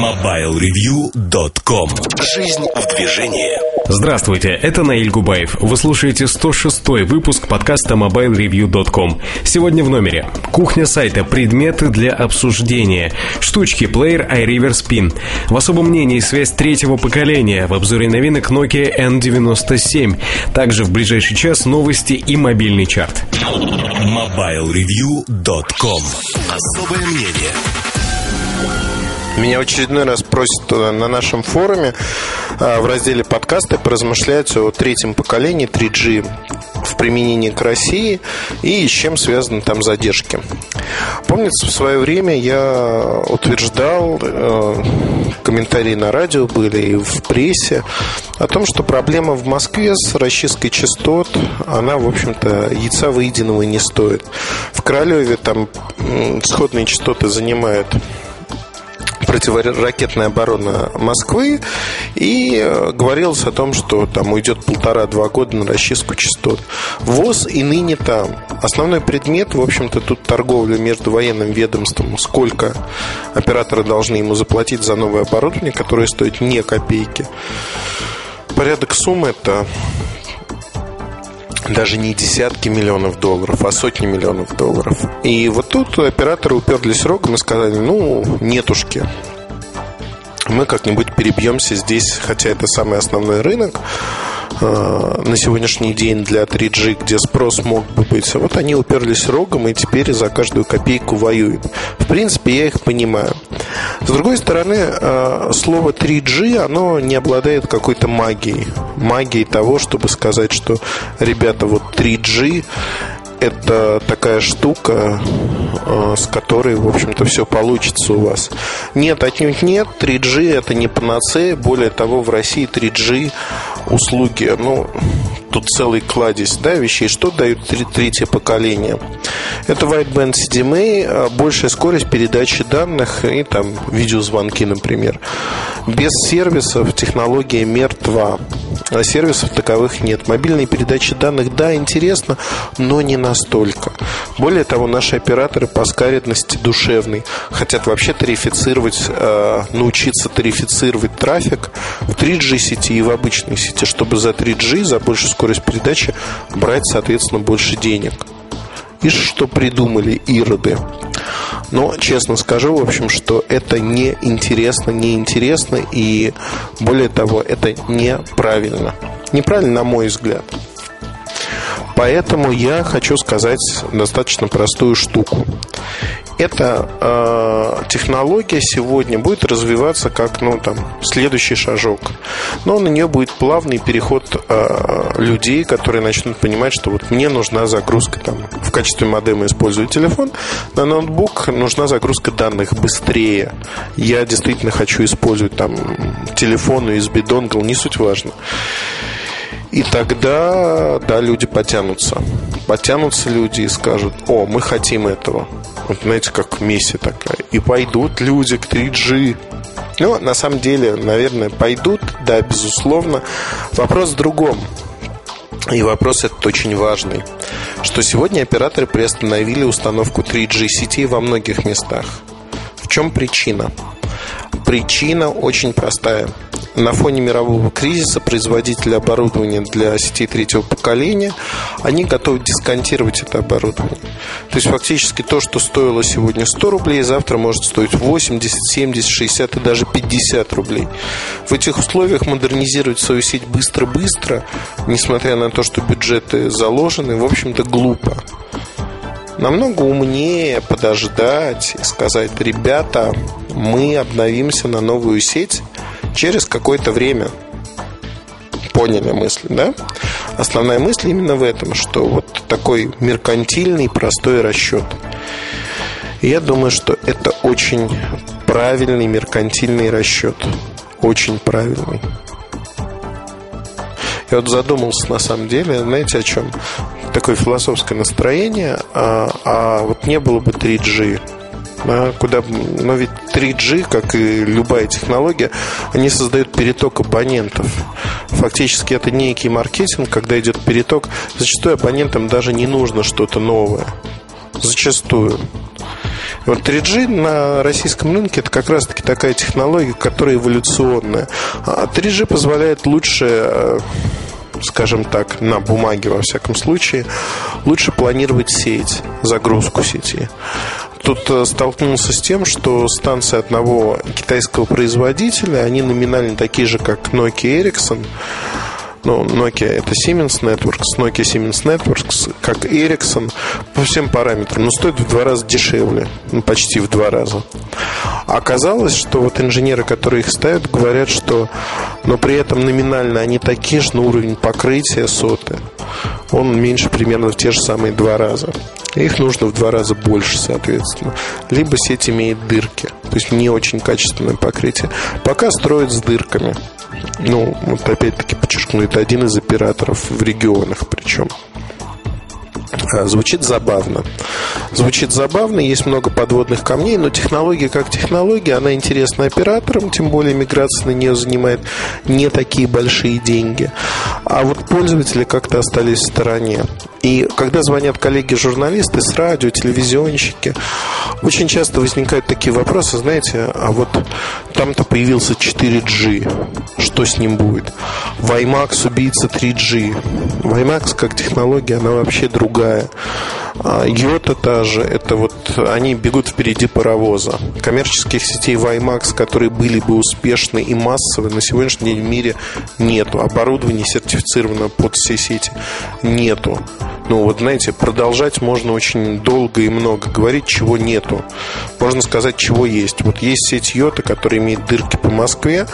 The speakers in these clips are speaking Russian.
MobileReview.com Жизнь в движении Здравствуйте, это Наиль Губаев. Вы слушаете 106 выпуск подкаста MobileReview.com. Сегодня в номере. Кухня сайта «Предметы для обсуждения». Штучки, плеер iRiver Spin. В особом мнении связь третьего поколения. В обзоре новинок Nokia N97. Также в ближайший час новости и мобильный чарт. MobileReview.com Особое мнение меня в очередной раз просят э, на нашем форуме э, в разделе подкасты поразмышлять о третьем поколении 3G в применении к России и с чем связаны там задержки. Помнится, в свое время я утверждал, э, комментарии на радио были и в прессе, о том, что проблема в Москве с расчисткой частот, она, в общем-то, яйца выеденного не стоит. В Королеве там сходные частоты занимают противоракетная оборона Москвы и э, говорилось о том, что там уйдет полтора-два года на расчистку частот. ВОЗ и ныне там. Основной предмет, в общем-то, тут торговля между военным ведомством, сколько операторы должны ему заплатить за новое оборудование, которое стоит не копейки. Порядок суммы это даже не десятки миллионов долларов, а сотни миллионов долларов. И вот тут операторы уперлись рогом и сказали, ну, нетушки, мы как-нибудь перебьемся здесь, хотя это самый основной рынок на сегодняшний день для 3G, где спрос мог бы быть. Вот они уперлись рогом и теперь за каждую копейку воюют. В принципе, я их понимаю. С другой стороны, э, слово 3G, оно не обладает какой-то магией. Магией того, чтобы сказать, что, ребята, вот 3G это такая штука, э, с которой, в общем-то, все получится у вас. Нет, отнюдь нет. 3G это не панацея. Более того, в России 3G услуги, ну, тут целый кладезь да, вещей. Что дают третье поколение? Это Wideband CDMA, а большая скорость передачи данных и там видеозвонки, например. Без сервисов технология мертва. А сервисов таковых нет. Мобильные передачи данных, да, интересно, но не настолько. Более того, наши операторы по скаридности душевной хотят вообще тарифицировать, э, научиться тарифицировать трафик в 3G сети и в обычной сети, чтобы за 3G, за большую скорость передачи брать, соответственно, больше денег. И что придумали ироды? Но, честно скажу, в общем, что это не интересно, не интересно и, более того, это неправильно. Неправильно, на мой взгляд. Поэтому я хочу сказать достаточно простую штуку эта э, технология сегодня будет развиваться как ну, там, следующий шажок. Но на нее будет плавный переход э, людей, которые начнут понимать, что вот мне нужна загрузка там, в качестве модема использую телефон, на ноутбук нужна загрузка данных быстрее. Я действительно хочу использовать там телефон, USB донгл, не суть важно. И тогда, да, люди потянутся. Потянутся люди и скажут, о, мы хотим этого. Вот знаете, как Месси такая. И пойдут люди к 3G. Ну, на самом деле, наверное, пойдут, да, безусловно. Вопрос в другом. И вопрос этот очень важный, что сегодня операторы приостановили установку 3G сетей во многих местах. В чем причина? Причина очень простая – на фоне мирового кризиса производители оборудования для сетей третьего поколения, они готовы дисконтировать это оборудование. То есть фактически то, что стоило сегодня 100 рублей, завтра может стоить 80, 70, 60 и даже 50 рублей. В этих условиях модернизировать свою сеть быстро-быстро, несмотря на то, что бюджеты заложены, в общем-то глупо намного умнее подождать и сказать, ребята, мы обновимся на новую сеть, через какое-то время. Поняли мысль, да? Основная мысль именно в этом, что вот такой меркантильный простой расчет. Я думаю, что это очень правильный меркантильный расчет. Очень правильный. Я вот задумался на самом деле, знаете, о чем? Такое философское настроение, а, а вот не было бы 3G, куда, но ведь 3G, как и любая технология, они создают переток абонентов. Фактически это некий маркетинг, когда идет переток. Зачастую абонентам даже не нужно что-то новое. Зачастую. Вот 3G на российском рынке это как раз-таки такая технология, которая эволюционная. А 3G позволяет лучше э, скажем так, на бумаге во всяком случае, лучше планировать сеть, загрузку сети. Тут э, столкнулся с тем, что станции одного китайского производителя, они номинально такие же, как Nokia Ericsson, ну, Nokia это Siemens Networks, Nokia Siemens Networks, как Ericsson, по всем параметрам, но стоит в два раза дешевле, ну, почти в два раза. А оказалось, что вот инженеры, которые их ставят, говорят, что, но при этом номинально они такие же, но уровень покрытия соты, он меньше примерно в те же самые два раза. Их нужно в два раза больше, соответственно. Либо сеть имеет дырки, то есть не очень качественное покрытие. Пока строят с дырками. Ну, вот опять-таки подчеркну, это один из операторов в регионах причем. А, звучит забавно. Звучит забавно, есть много подводных камней, но технология как технология, она интересна операторам, тем более миграция на нее занимает не такие большие деньги. А вот пользователи как-то остались в стороне. И когда звонят коллеги-журналисты с радио, телевизионщики, очень часто возникают такие вопросы, знаете, а вот там-то появился 4G, что с ним будет? WiMAX убийца 3G. WiMAX как технология, она вообще другая. А Йота та же, это вот они бегут впереди паровоза. Коммерческих сетей WiMAX, которые были бы успешны и массовые, на сегодняшний день в мире нету. Оборудование сертифицировано под все сети нету. Ну, вот знаете, продолжать можно очень долго и много. Говорить, чего нету. Можно сказать, чего есть. Вот есть сеть Йота, которая имеет дырки по Москве.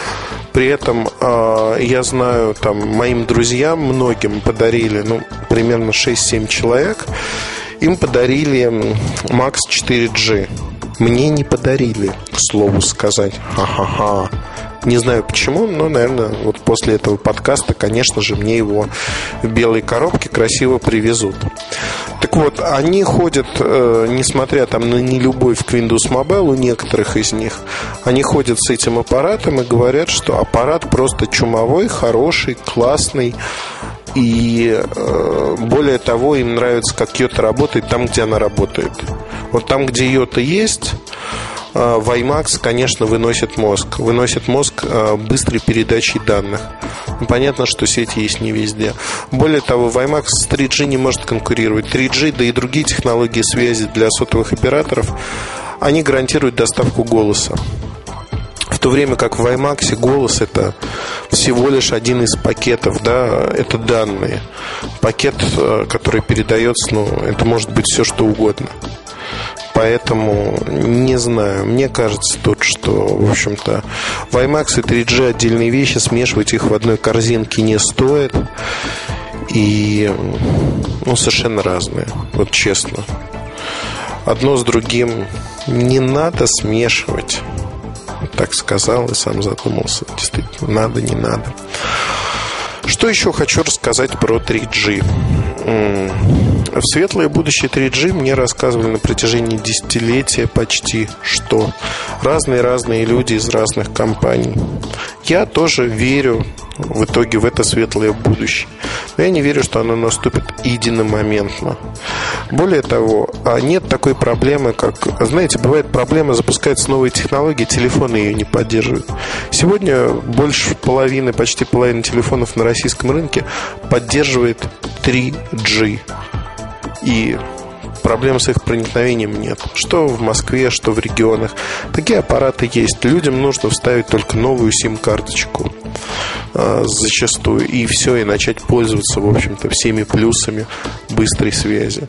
При этом э, я знаю, там, моим друзьям многим подарили, ну, примерно 6-7 человек, им подарили Max 4G. Мне не подарили, к слову сказать. Ха-ха-ха. Не знаю почему, но, наверное, вот после этого подкаста, конечно же, мне его в белой коробке красиво привезут. Так вот, они ходят, э, несмотря там на нелюбовь к Windows Mobile у некоторых из них, они ходят с этим аппаратом и говорят, что аппарат просто чумовой, хороший, классный, и э, более того, им нравится, как Йота работает там, где она работает. Вот там, где Йота есть, э, WiMAX, конечно, выносит мозг. Выносит мозг э, быстрой передачей данных. Понятно, что сеть есть не везде. Более того, WiMAX с 3G не может конкурировать. 3G, да и другие технологии связи для сотовых операторов, они гарантируют доставку голоса. В то время как в IMAX голос это всего лишь один из пакетов, да, это данные. Пакет, э, который передается, ну, это может быть все что угодно. Поэтому не знаю. Мне кажется тут, что, в общем-то, WiMAX и 3G отдельные вещи, смешивать их в одной корзинке не стоит. И, ну, совершенно разные. Вот честно. Одно с другим не надо смешивать так сказал и сам задумался. Действительно, надо, не надо. Что еще хочу рассказать про 3G? В светлое будущее 3G мне рассказывали на протяжении десятилетия почти что. Разные-разные люди из разных компаний. Я тоже верю в итоге в это светлое будущее. Но я не верю, что оно наступит единомоментно. Более того, а нет такой проблемы, как... Знаете, бывает проблема, запускается новые технологии, телефоны ее не поддерживают. Сегодня больше половины, почти половина телефонов на российском рынке поддерживает 3G. И проблем с их проникновением нет. Что в Москве, что в регионах. Такие аппараты есть. Людям нужно вставить только новую сим-карточку а, зачастую. И все, и начать пользоваться, в общем-то, всеми плюсами быстрой связи.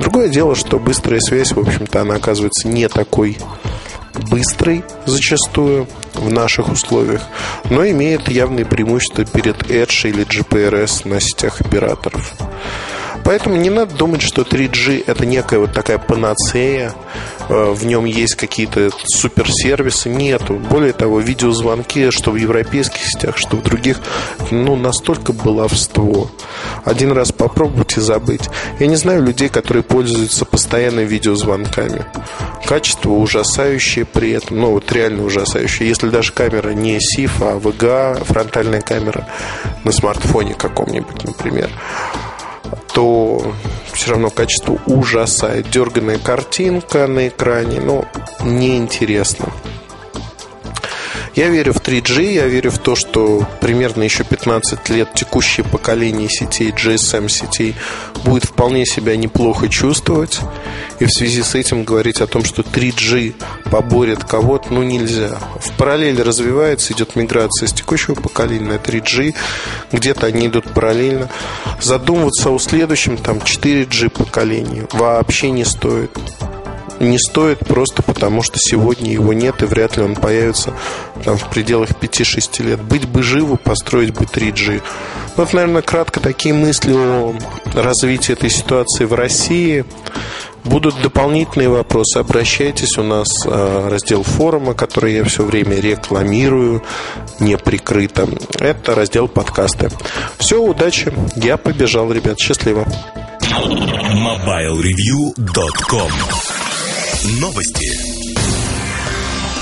Другое дело, что быстрая связь, в общем-то, она оказывается не такой быстрой зачастую в наших условиях, но имеет явные преимущества перед Edge или GPRS на сетях операторов. Поэтому не надо думать, что 3G это некая вот такая панацея, э, в нем есть какие-то суперсервисы. Нету. Более того, видеозвонки, что в европейских сетях, что в других, ну, настолько баловство. Один раз попробовать и забыть. Я не знаю людей, которые пользуются постоянно видеозвонками. Качество ужасающее при этом, ну, вот реально ужасающее. Если даже камера не SIF, а VGA, фронтальная камера на смартфоне каком-нибудь, например то все равно качество ужасает. Дерганная картинка на экране, ну, неинтересно. Я верю в 3G, я верю в то, что примерно еще 15 лет текущее поколение сетей, GSM сетей, будет вполне себя неплохо чувствовать. И в связи с этим говорить о том, что 3G поборет кого-то, ну нельзя. В параллели развивается, идет миграция с текущего поколения на 3G. Где-то они идут параллельно. Задумываться о следующем, там, 4G поколении вообще не стоит не стоит просто потому, что сегодня его нет и вряд ли он появится там, в пределах 5-6 лет. Быть бы живу, построить бы 3G. Вот, наверное, кратко такие мысли о развитии этой ситуации в России. Будут дополнительные вопросы, обращайтесь. У нас э, раздел форума, который я все время рекламирую, не прикрыто. Это раздел подкасты. Все, удачи. Я побежал, ребят. Счастливо. MobileReview.com Новости.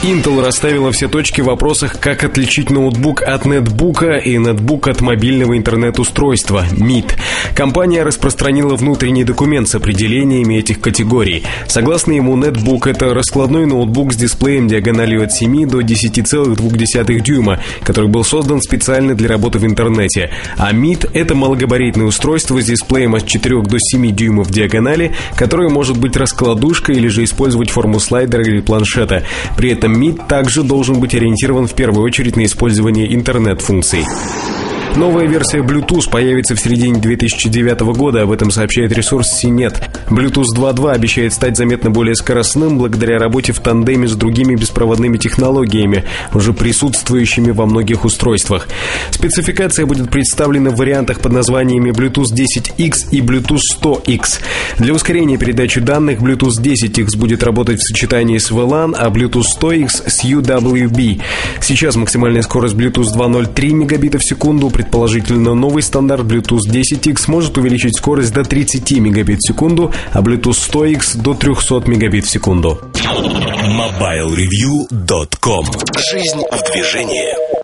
Intel расставила все точки в вопросах, как отличить ноутбук от нетбука и нетбук от мобильного интернет-устройства MIT. Компания распространила внутренний документ с определениями этих категорий. Согласно ему, нетбук – это раскладной ноутбук с дисплеем диагональю от 7 до 10,2 дюйма, который был создан специально для работы в интернете. А MIT – это малогабаритное устройство с дисплеем от 4 до 7 дюймов диагонали, которое может быть раскладушкой или же использовать форму слайдера или планшета. При этом МИД также должен быть ориентирован в первую очередь на использование интернет-функций. Новая версия Bluetooth появится в середине 2009 года, об этом сообщает ресурс CNET. Bluetooth 2.2 обещает стать заметно более скоростным благодаря работе в тандеме с другими беспроводными технологиями, уже присутствующими во многих устройствах. Спецификация будет представлена в вариантах под названиями Bluetooth 10X и Bluetooth 100X. Для ускорения передачи данных Bluetooth 10X будет работать в сочетании с VLAN, а Bluetooth 100X с UWB. Сейчас максимальная скорость Bluetooth 2.0 3 мегабита в секунду, Предположительно, новый стандарт Bluetooth 10X может увеличить скорость до 30 мегабит в секунду, а Bluetooth 100X до 300 мегабит в секунду. MobileReview.com Жизнь в движении